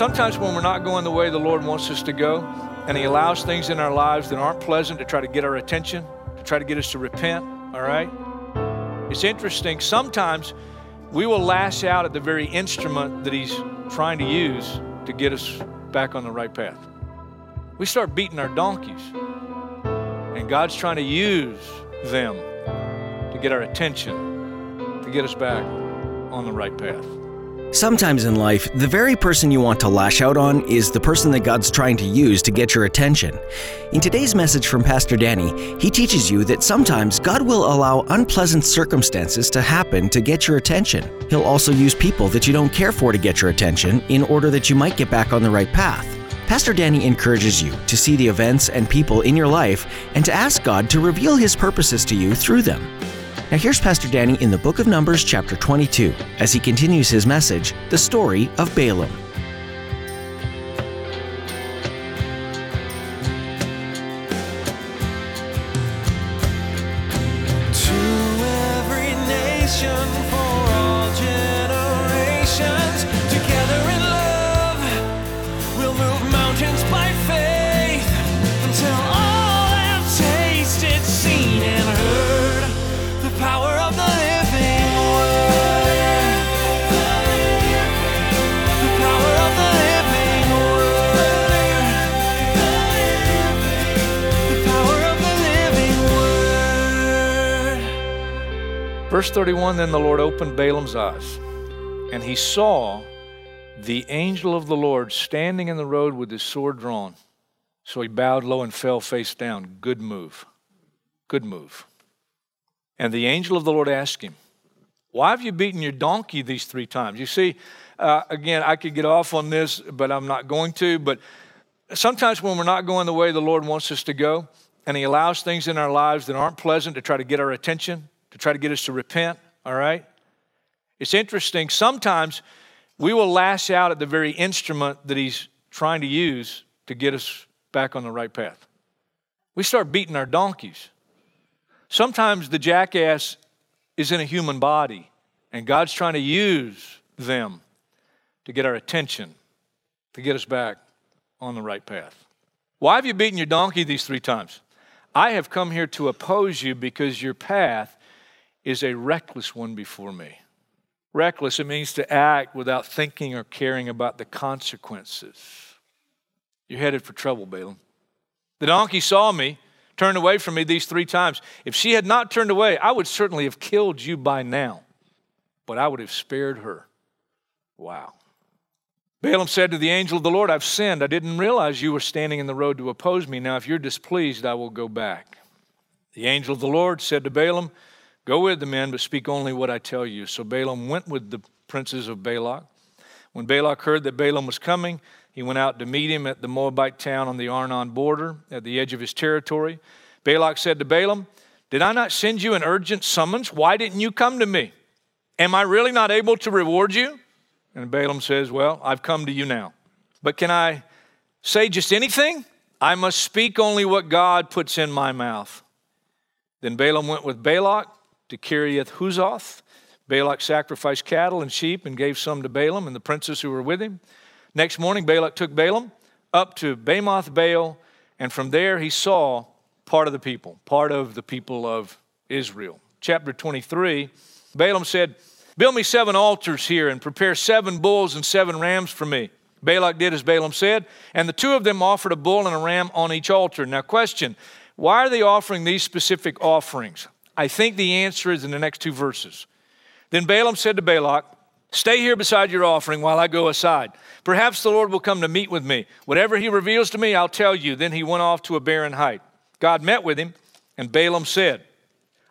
Sometimes when we're not going the way the Lord wants us to go, and He allows things in our lives that aren't pleasant to try to get our attention, to try to get us to repent, all right? It's interesting. Sometimes we will lash out at the very instrument that He's trying to use to get us back on the right path. We start beating our donkeys, and God's trying to use them to get our attention, to get us back on the right path. Sometimes in life, the very person you want to lash out on is the person that God's trying to use to get your attention. In today's message from Pastor Danny, he teaches you that sometimes God will allow unpleasant circumstances to happen to get your attention. He'll also use people that you don't care for to get your attention in order that you might get back on the right path. Pastor Danny encourages you to see the events and people in your life and to ask God to reveal his purposes to you through them. Now, here's Pastor Danny in the book of Numbers, chapter 22, as he continues his message, The Story of Balaam. Verse 31 Then the Lord opened Balaam's eyes, and he saw the angel of the Lord standing in the road with his sword drawn. So he bowed low and fell face down. Good move. Good move. And the angel of the Lord asked him, Why have you beaten your donkey these three times? You see, uh, again, I could get off on this, but I'm not going to. But sometimes when we're not going the way the Lord wants us to go, and He allows things in our lives that aren't pleasant to try to get our attention, to try to get us to repent, all right? It's interesting. Sometimes we will lash out at the very instrument that He's trying to use to get us back on the right path. We start beating our donkeys. Sometimes the jackass is in a human body, and God's trying to use them to get our attention, to get us back on the right path. Why have you beaten your donkey these three times? I have come here to oppose you because your path is a reckless one before me. Reckless, it means to act without thinking or caring about the consequences. You're headed for trouble, Balaam. The donkey saw me, turned away from me these three times. If she had not turned away, I would certainly have killed you by now, but I would have spared her. Wow. Balaam said to the angel of the Lord, I've sinned. I didn't realize you were standing in the road to oppose me. Now, if you're displeased, I will go back. The angel of the Lord said to Balaam, Go with the men, but speak only what I tell you. So Balaam went with the princes of Balak. When Balak heard that Balaam was coming, he went out to meet him at the Moabite town on the Arnon border, at the edge of his territory. Balak said to Balaam, Did I not send you an urgent summons? Why didn't you come to me? Am I really not able to reward you? And Balaam says, Well, I've come to you now. But can I say just anything? I must speak only what God puts in my mouth. Then Balaam went with Balak to Kiriath Huzoth. Balak sacrificed cattle and sheep and gave some to Balaam and the princes who were with him. Next morning, Balak took Balaam up to Bamoth Baal, and from there he saw part of the people, part of the people of Israel. Chapter 23, Balaam said, Build me seven altars here and prepare seven bulls and seven rams for me. Balak did as Balaam said, and the two of them offered a bull and a ram on each altar. Now, question why are they offering these specific offerings? I think the answer is in the next two verses. Then Balaam said to Balak, Stay here beside your offering while I go aside. Perhaps the Lord will come to meet with me. Whatever he reveals to me, I'll tell you. Then he went off to a barren height. God met with him, and Balaam said,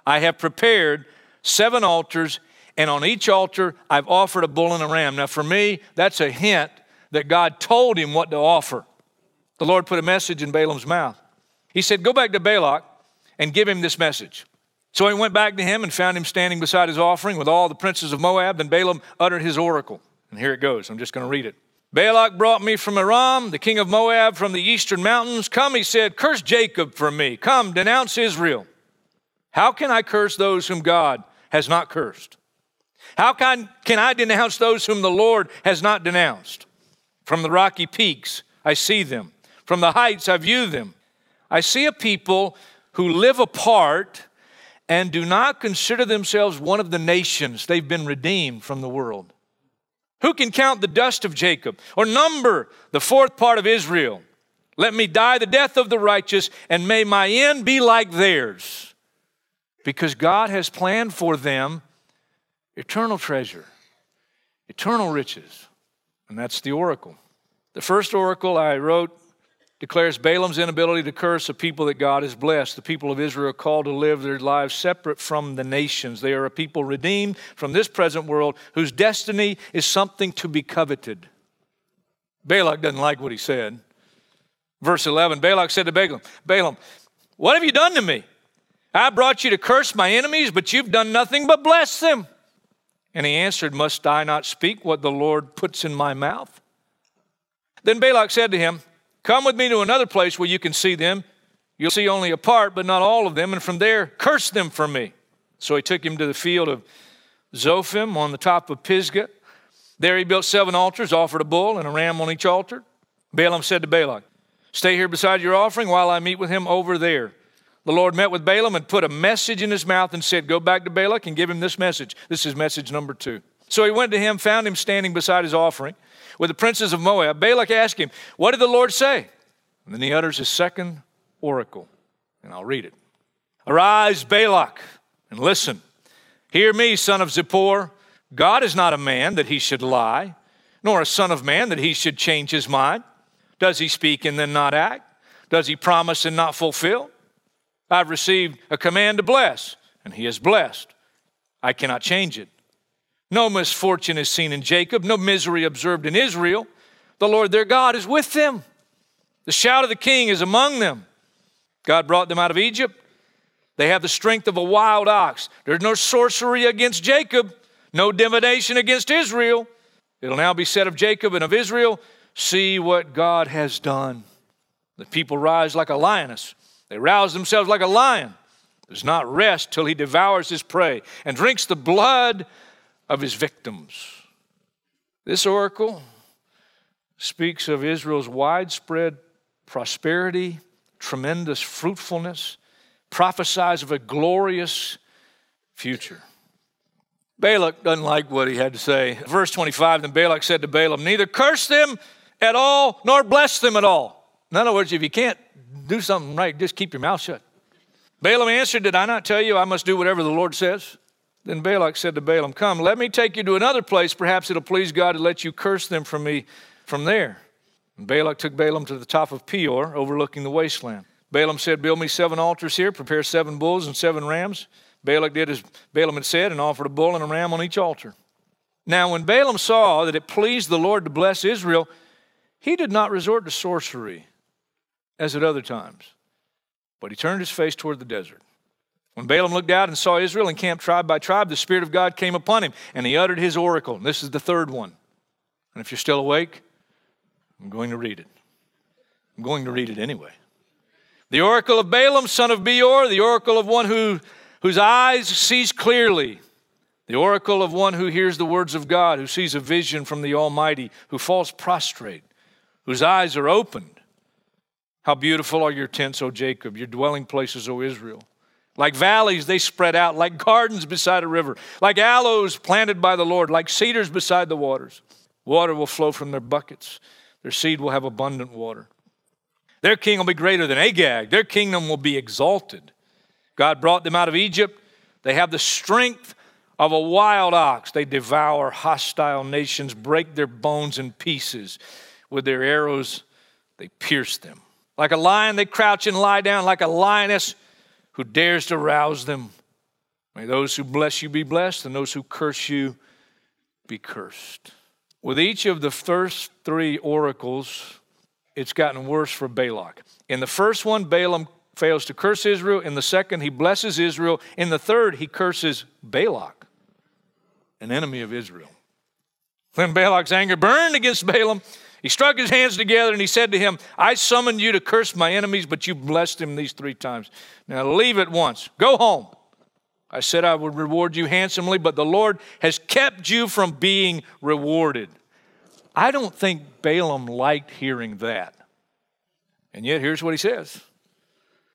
I have prepared seven altars, and on each altar I've offered a bull and a ram. Now, for me, that's a hint that God told him what to offer. The Lord put a message in Balaam's mouth. He said, Go back to Balak and give him this message. So he went back to him and found him standing beside his offering with all the princes of Moab. Then Balaam uttered his oracle. And here it goes. I'm just going to read it. Balak brought me from Aram, the king of Moab, from the eastern mountains. Come, he said, curse Jacob for me. Come, denounce Israel. How can I curse those whom God has not cursed? How can, can I denounce those whom the Lord has not denounced? From the rocky peaks, I see them. From the heights, I view them. I see a people who live apart and do not consider themselves one of the nations. They've been redeemed from the world. Who can count the dust of Jacob or number the fourth part of Israel? Let me die the death of the righteous, and may my end be like theirs. Because God has planned for them eternal treasure, eternal riches. And that's the oracle. The first oracle I wrote declares Balaam's inability to curse a people that God has blessed. The people of Israel are called to live their lives separate from the nations. They are a people redeemed from this present world whose destiny is something to be coveted. Balak doesn't like what he said. Verse 11 Balak said to Balaam, Balaam, what have you done to me? I brought you to curse my enemies, but you've done nothing but bless them. And he answered, Must I not speak what the Lord puts in my mouth? Then Balak said to him, Come with me to another place where you can see them. You'll see only a part, but not all of them, and from there curse them for me. So he took him to the field of Zophim on the top of Pisgah. There he built seven altars, offered a bull and a ram on each altar. Balaam said to Balak, Stay here beside your offering while I meet with him over there. The Lord met with Balaam and put a message in his mouth and said, Go back to Balak and give him this message. This is message number two. So he went to him, found him standing beside his offering with the princes of Moab. Balak asked him, What did the Lord say? And then he utters his second oracle, and I'll read it. Arise, Balak, and listen. Hear me, son of Zippor. God is not a man that he should lie, nor a son of man that he should change his mind. Does he speak and then not act? Does he promise and not fulfill? I've received a command to bless, and he has blessed. I cannot change it. No misfortune is seen in Jacob, no misery observed in Israel. The Lord their God is with them. The shout of the king is among them. God brought them out of Egypt. They have the strength of a wild ox. There's no sorcery against Jacob, no divination against Israel. It'll now be said of Jacob and of Israel, see what God has done. The people rise like a lioness they rouse themselves like a lion, does not rest till he devours his prey and drinks the blood of his victims. This oracle speaks of Israel's widespread prosperity, tremendous fruitfulness, prophesies of a glorious future. Balak doesn't like what he had to say. Verse 25 Then Balak said to Balaam, Neither curse them at all, nor bless them at all. In other words, if you can't do something right, just keep your mouth shut. Balaam answered, Did I not tell you I must do whatever the Lord says? Then Balak said to Balaam, Come, let me take you to another place. Perhaps it'll please God to let you curse them from me from there. And Balak took Balaam to the top of Peor, overlooking the wasteland. Balaam said, Build me seven altars here, prepare seven bulls and seven rams. Balak did as Balaam had said and offered a bull and a ram on each altar. Now, when Balaam saw that it pleased the Lord to bless Israel, he did not resort to sorcery as at other times. But he turned his face toward the desert. When Balaam looked out and saw Israel encamped tribe by tribe, the Spirit of God came upon him, and he uttered his oracle. And this is the third one. And if you're still awake, I'm going to read it. I'm going to read it anyway. The oracle of Balaam, son of Beor, the oracle of one who, whose eyes sees clearly, the oracle of one who hears the words of God, who sees a vision from the Almighty, who falls prostrate, whose eyes are opened how beautiful are your tents, O Jacob, your dwelling places, O Israel. Like valleys, they spread out, like gardens beside a river, like aloes planted by the Lord, like cedars beside the waters. Water will flow from their buckets, their seed will have abundant water. Their king will be greater than Agag, their kingdom will be exalted. God brought them out of Egypt. They have the strength of a wild ox. They devour hostile nations, break their bones in pieces. With their arrows, they pierce them. Like a lion, they crouch and lie down, like a lioness who dares to rouse them. May those who bless you be blessed, and those who curse you be cursed. With each of the first three oracles, it's gotten worse for Balak. In the first one, Balaam fails to curse Israel. In the second, he blesses Israel. In the third, he curses Balak, an enemy of Israel. Then Balak's anger burned against Balaam, he struck his hands together and he said to him, I summoned you to curse my enemies, but you blessed him these three times. Now leave at once. Go home. I said I would reward you handsomely, but the Lord has kept you from being rewarded. I don't think Balaam liked hearing that. And yet, here's what he says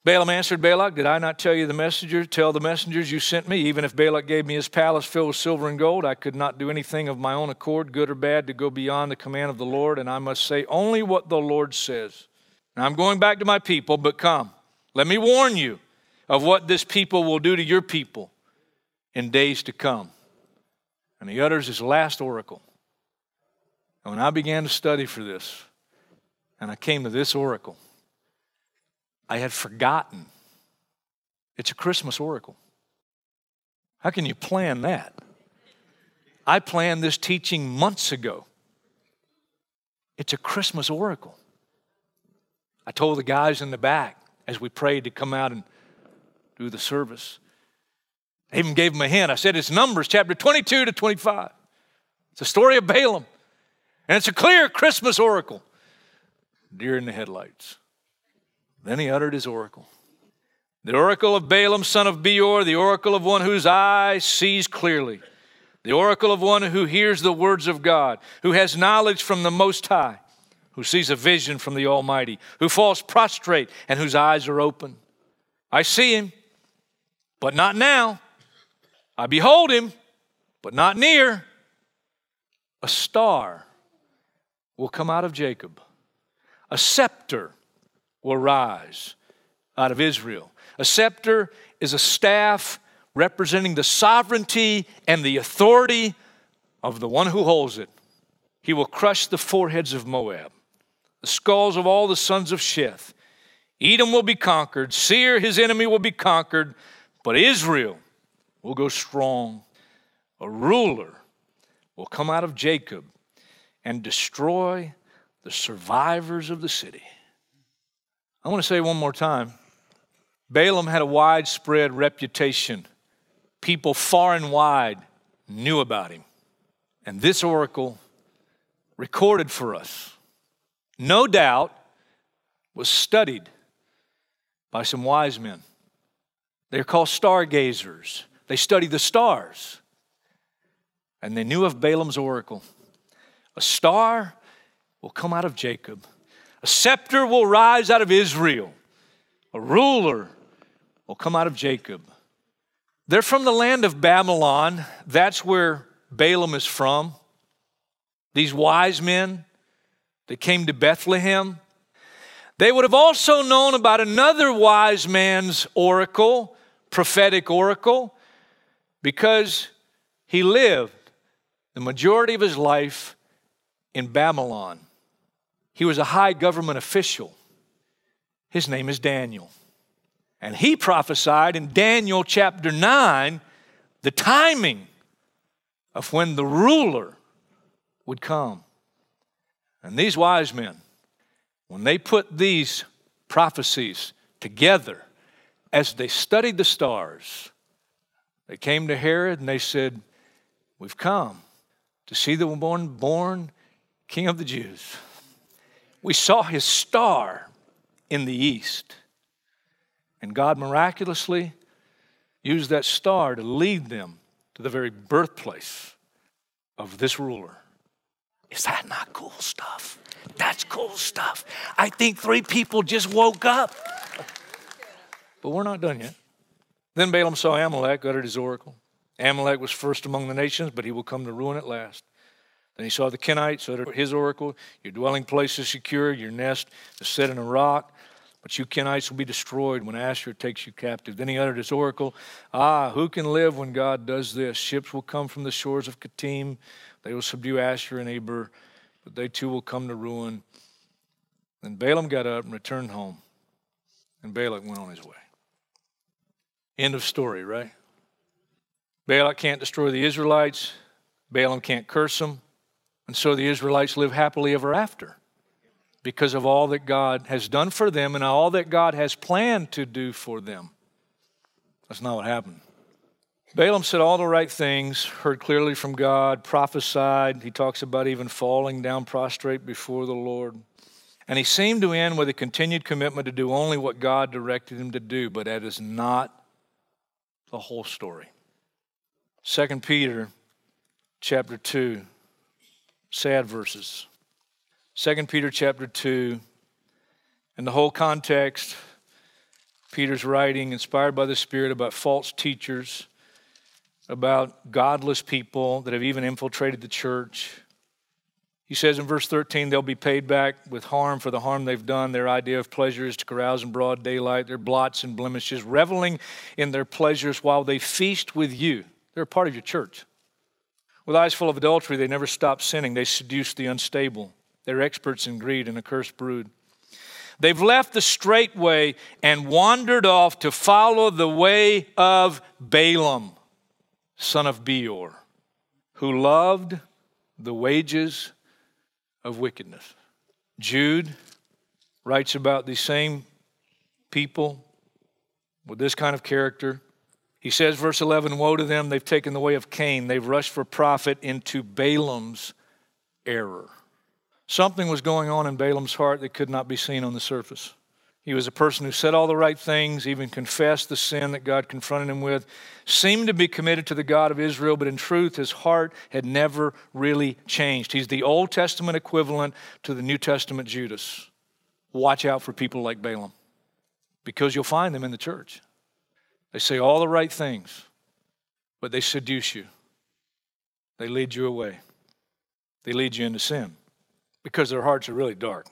Balaam answered Balak, Did I not tell you the messenger? Tell the messengers you sent me. Even if Balak gave me his palace filled with silver and gold, I could not do anything of my own accord, good or bad, to go beyond the command of the Lord, and I must say only what the Lord says. Now I'm going back to my people, but come, let me warn you of what this people will do to your people in days to come. And he utters his last oracle. And when I began to study for this, and I came to this oracle, I had forgotten. It's a Christmas oracle. How can you plan that? I planned this teaching months ago. It's a Christmas oracle. I told the guys in the back as we prayed to come out and do the service. I even gave them a hint. I said it's Numbers chapter 22 to 25. It's a story of Balaam. And it's a clear Christmas oracle. Deer in the headlights. Then he uttered his oracle. The oracle of Balaam, son of Beor, the oracle of one whose eye sees clearly, the oracle of one who hears the words of God, who has knowledge from the Most High, who sees a vision from the Almighty, who falls prostrate and whose eyes are open. I see him, but not now. I behold him, but not near. A star will come out of Jacob, a scepter will rise out of Israel. A scepter is a staff representing the sovereignty and the authority of the one who holds it. He will crush the foreheads of Moab, the skulls of all the sons of Sheth. Edom will be conquered, Seir, his enemy, will be conquered, but Israel will go strong. A ruler will come out of Jacob and destroy the survivors of the city. I want to say one more time Balaam had a widespread reputation. People far and wide knew about him. And this oracle, recorded for us, no doubt was studied by some wise men. They're called stargazers. They study the stars. And they knew of Balaam's oracle. A star will come out of Jacob a scepter will rise out of Israel. A ruler will come out of Jacob. They're from the land of Babylon. That's where Balaam is from. These wise men that came to Bethlehem. They would have also known about another wise man's oracle, prophetic oracle, because he lived the majority of his life in Babylon. He was a high government official. His name is Daniel. And he prophesied in Daniel chapter 9 the timing of when the ruler would come. And these wise men, when they put these prophecies together, as they studied the stars, they came to Herod and they said, We've come to see the born, born King of the Jews we saw his star in the east. And God miraculously used that star to lead them to the very birthplace of this ruler. Is that not cool stuff? That's cool stuff. I think three people just woke up. But we're not done yet. Then Balaam saw Amalek, uttered his oracle. Amalek was first among the nations, but he will come to ruin at last. Then he saw the Kenites uttered his oracle Your dwelling place is secure, your nest is set in a rock. But you Kenites will be destroyed when Asher takes you captive. Then he uttered his oracle Ah, who can live when God does this? Ships will come from the shores of Kittim. They will subdue Asher and Eber, but they too will come to ruin. Then Balaam got up and returned home, and Balak went on his way. End of story, right? Balak can't destroy the Israelites. Balaam can't curse them. And so the Israelites live happily ever after. because of all that God has done for them and all that God has planned to do for them. That's not what happened. Balaam said all the right things, heard clearly from God, prophesied. He talks about even falling down prostrate before the Lord. And he seemed to end with a continued commitment to do only what God directed him to do, but that is not the whole story. 2 Peter chapter 2, sad verses. 2 Peter chapter 2, and the whole context, Peter's writing, inspired by the Spirit, about false teachers, about godless people that have even infiltrated the church. He says in verse 13, they'll be paid back with harm for the harm they've done. Their idea of pleasure is to carouse in broad daylight, their blots and blemishes, reveling in their pleasures while they feast with you. They're a part of your church. With eyes full of adultery, they never stop sinning. They seduce the unstable. They're experts in greed and a cursed brood. They've left the straight way and wandered off to follow the way of Balaam, son of Beor, who loved the wages of wickedness. Jude writes about these same people with this kind of character. He says, verse 11 Woe to them, they've taken the way of Cain. They've rushed for profit into Balaam's error. Something was going on in Balaam's heart that could not be seen on the surface. He was a person who said all the right things, even confessed the sin that God confronted him with, seemed to be committed to the God of Israel, but in truth, his heart had never really changed. He's the Old Testament equivalent to the New Testament Judas. Watch out for people like Balaam because you'll find them in the church. They say all the right things, but they seduce you, they lead you away, they lead you into sin because their hearts are really dark.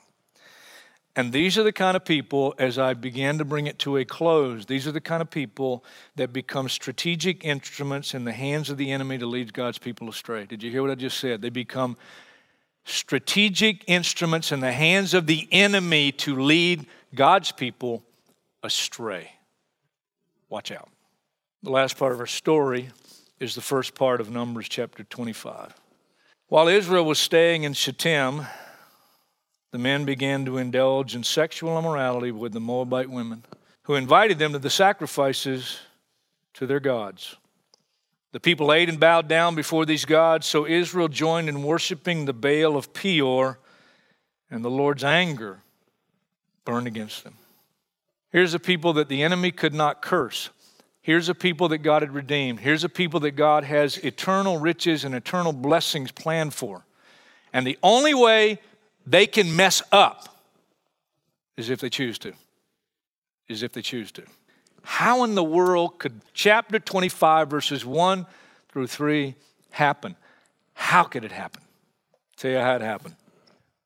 And these are the kind of people, as I began to bring it to a close, these are the kind of people that become strategic instruments in the hands of the enemy to lead God's people astray. Did you hear what I just said? They become strategic instruments in the hands of the enemy to lead God's people astray. Watch out. The last part of our story is the first part of Numbers chapter 25. While Israel was staying in Shittim, the men began to indulge in sexual immorality with the Moabite women, who invited them to the sacrifices to their gods. The people ate and bowed down before these gods, so Israel joined in worshiping the Baal of Peor, and the Lord's anger burned against them. Here's a people that the enemy could not curse. Here's a people that God had redeemed. Here's a people that God has eternal riches and eternal blessings planned for. And the only way they can mess up is if they choose to. Is if they choose to. How in the world could chapter 25, verses 1 through 3 happen? How could it happen? I'll tell you how it happened.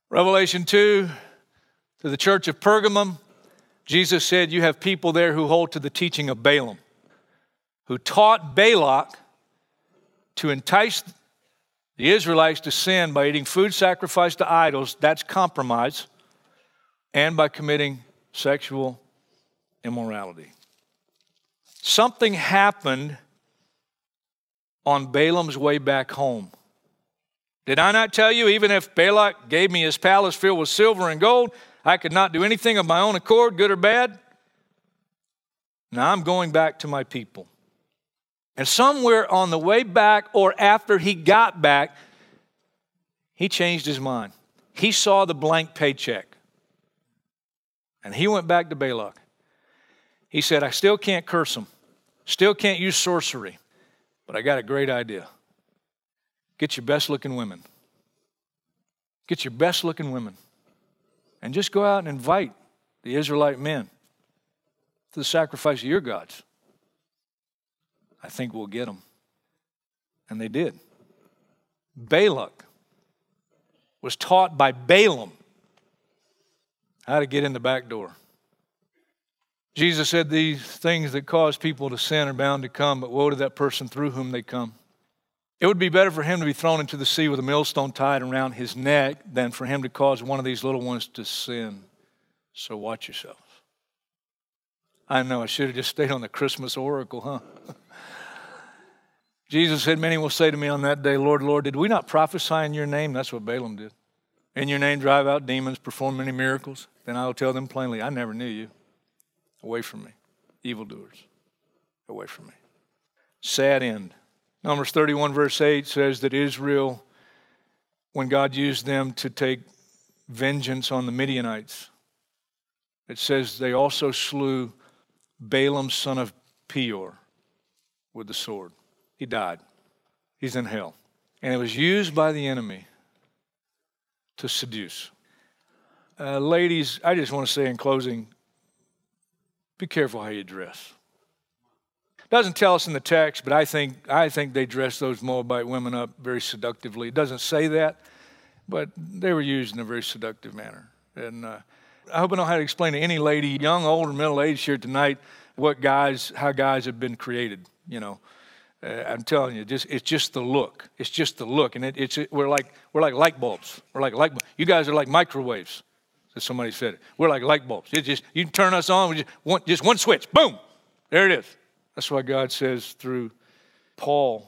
Revelation 2, to the church of Pergamum, Jesus said, You have people there who hold to the teaching of Balaam, who taught Balak to entice the Israelites to sin by eating food sacrificed to idols, that's compromise, and by committing sexual immorality. Something happened on Balaam's way back home. Did I not tell you, even if Balak gave me his palace filled with silver and gold, I could not do anything of my own accord, good or bad? Now I'm going back to my people. And somewhere on the way back or after he got back, he changed his mind. He saw the blank paycheck. And he went back to Balak. He said, I still can't curse him, still can't use sorcery, but I got a great idea. Get your best looking women. Get your best looking women. And just go out and invite the Israelite men to the sacrifice of your gods. I think we'll get them. And they did. Balak was taught by Balaam how to get in the back door. Jesus said these things that cause people to sin are bound to come, but woe to that person through whom they come. It would be better for him to be thrown into the sea with a millstone tied around his neck than for him to cause one of these little ones to sin. So watch yourselves. I know I should have just stayed on the Christmas oracle, huh? Jesus said, Many will say to me on that day, Lord, Lord, did we not prophesy in your name? That's what Balaam did. in your name drive out demons, perform many miracles, then I will tell them plainly, I never knew you. Away from me, evildoers. Away from me. Sad end. Numbers 31, verse 8 says that Israel, when God used them to take vengeance on the Midianites, it says they also slew Balaam, son of Peor, with the sword. He died. He's in hell. And it was used by the enemy to seduce. Uh, ladies, I just want to say in closing be careful how you dress. Doesn't tell us in the text, but I think, I think they dressed those Moabite women up very seductively. It doesn't say that, but they were used in a very seductive manner. And uh, I hope I know how to explain to any lady, young, old, or middle aged here tonight, what guys, how guys have been created. You know, uh, I'm telling you, just it's just the look. It's just the look, and it, it's it, we're like we're like light bulbs. We're like light. You guys are like microwaves. As somebody said it. We're like light bulbs. It just you turn us on, we just one, just one switch, boom, there it is. That's why God says through Paul,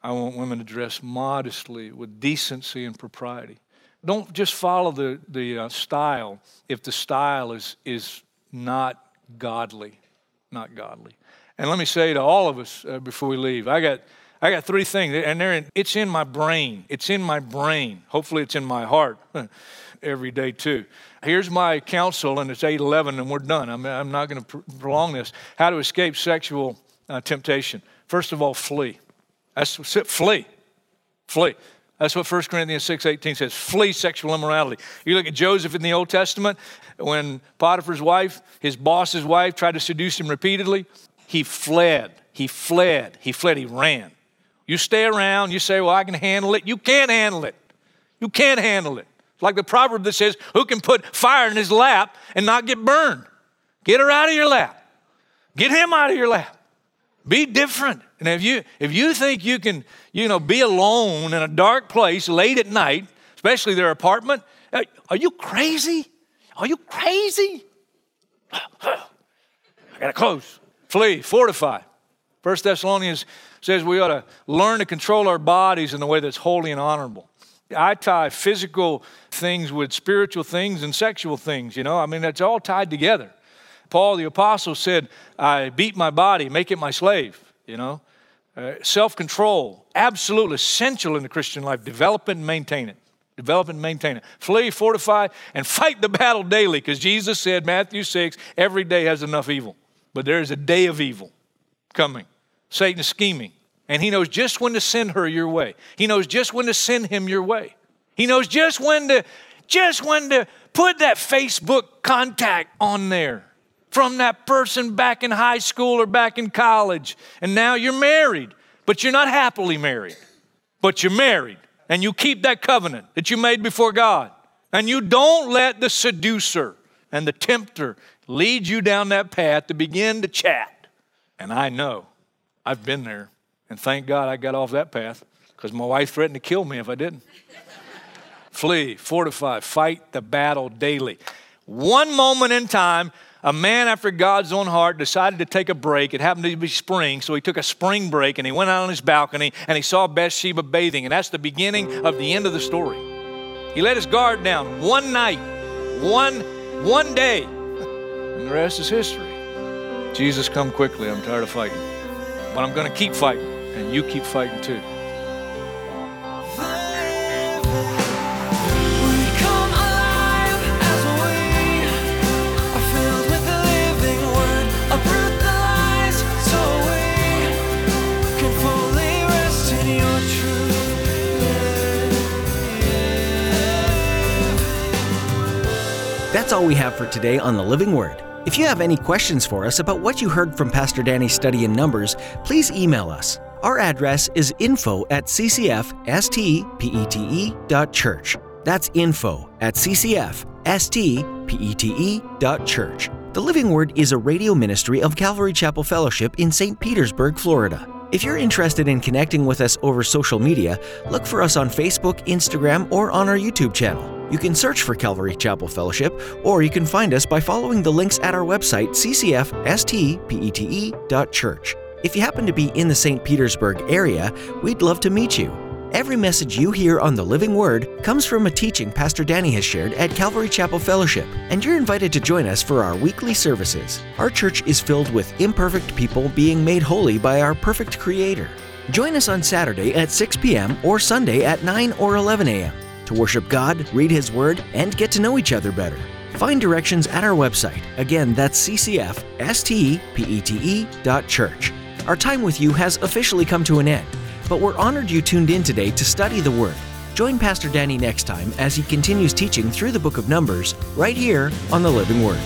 I want women to dress modestly with decency and propriety. Don't just follow the, the uh, style if the style is, is not godly. Not godly. And let me say to all of us uh, before we leave, I got, I got three things, and they're in, it's in my brain. It's in my brain. Hopefully, it's in my heart every day, too. Here's my counsel, and it's 811, and we're done. I'm, I'm not going to pr- prolong this. How to escape sexual uh, temptation. First of all, flee. That's flee. Flee. That's what 1 Corinthians 6:18 says. Flee sexual immorality. You look at Joseph in the Old Testament, when Potiphar's wife, his boss's wife, tried to seduce him repeatedly, he fled. He fled. He fled. He ran. You stay around, you say, Well, I can handle it. You can't handle it. You can't handle it. It's like the proverb that says, Who can put fire in his lap and not get burned? Get her out of your lap. Get him out of your lap. Be different. And if you if you think you can, you know, be alone in a dark place late at night, especially their apartment, uh, are you crazy? Are you crazy? I gotta close. Flee, fortify. First Thessalonians says we ought to learn to control our bodies in a way that's holy and honorable. I tie physical things with spiritual things and sexual things, you know. I mean, it's all tied together. Paul the Apostle said, I beat my body, make it my slave, you know. Uh, Self control, absolutely essential in the Christian life. Develop and maintain it. Develop and maintain it. Flee, fortify, and fight the battle daily because Jesus said, Matthew 6, every day has enough evil. But there is a day of evil coming. Satan is scheming, and he knows just when to send her your way. He knows just when to send him your way. He knows just when to just when to put that Facebook contact on there from that person back in high school or back in college. And now you're married, but you're not happily married, but you're married. And you keep that covenant that you made before God. And you don't let the seducer and the tempter lead you down that path to begin to chat. And I know I've been there. And thank God I got off that path because my wife threatened to kill me if I didn't. Flee, fortify, fight the battle daily. One moment in time, a man after God's own heart decided to take a break. It happened to be spring, so he took a spring break and he went out on his balcony and he saw Bathsheba bathing. And that's the beginning of the end of the story. He let his guard down one night, one, one day, and the rest is history. Jesus, come quickly. I'm tired of fighting. But I'm going to keep fighting, and you keep fighting too. That's all we have for today on the Living Word. If you have any questions for us about what you heard from Pastor Danny's study in Numbers, please email us. Our address is info at ccfstpete.church. That's info at ccfstpete.church. The Living Word is a radio ministry of Calvary Chapel Fellowship in St. Petersburg, Florida. If you're interested in connecting with us over social media, look for us on Facebook, Instagram, or on our YouTube channel. You can search for Calvary Chapel Fellowship, or you can find us by following the links at our website, ccfstpete.church. If you happen to be in the St. Petersburg area, we'd love to meet you. Every message you hear on the Living Word comes from a teaching Pastor Danny has shared at Calvary Chapel Fellowship, and you're invited to join us for our weekly services. Our church is filled with imperfect people being made holy by our perfect Creator. Join us on Saturday at 6 p.m. or Sunday at 9 or 11 a.m. to worship God, read His Word, and get to know each other better. Find directions at our website. Again, that's ccfstpete.church. Our time with you has officially come to an end, but we're honored you tuned in today to study the Word. Join Pastor Danny next time as he continues teaching through the book of Numbers right here on the Living Word.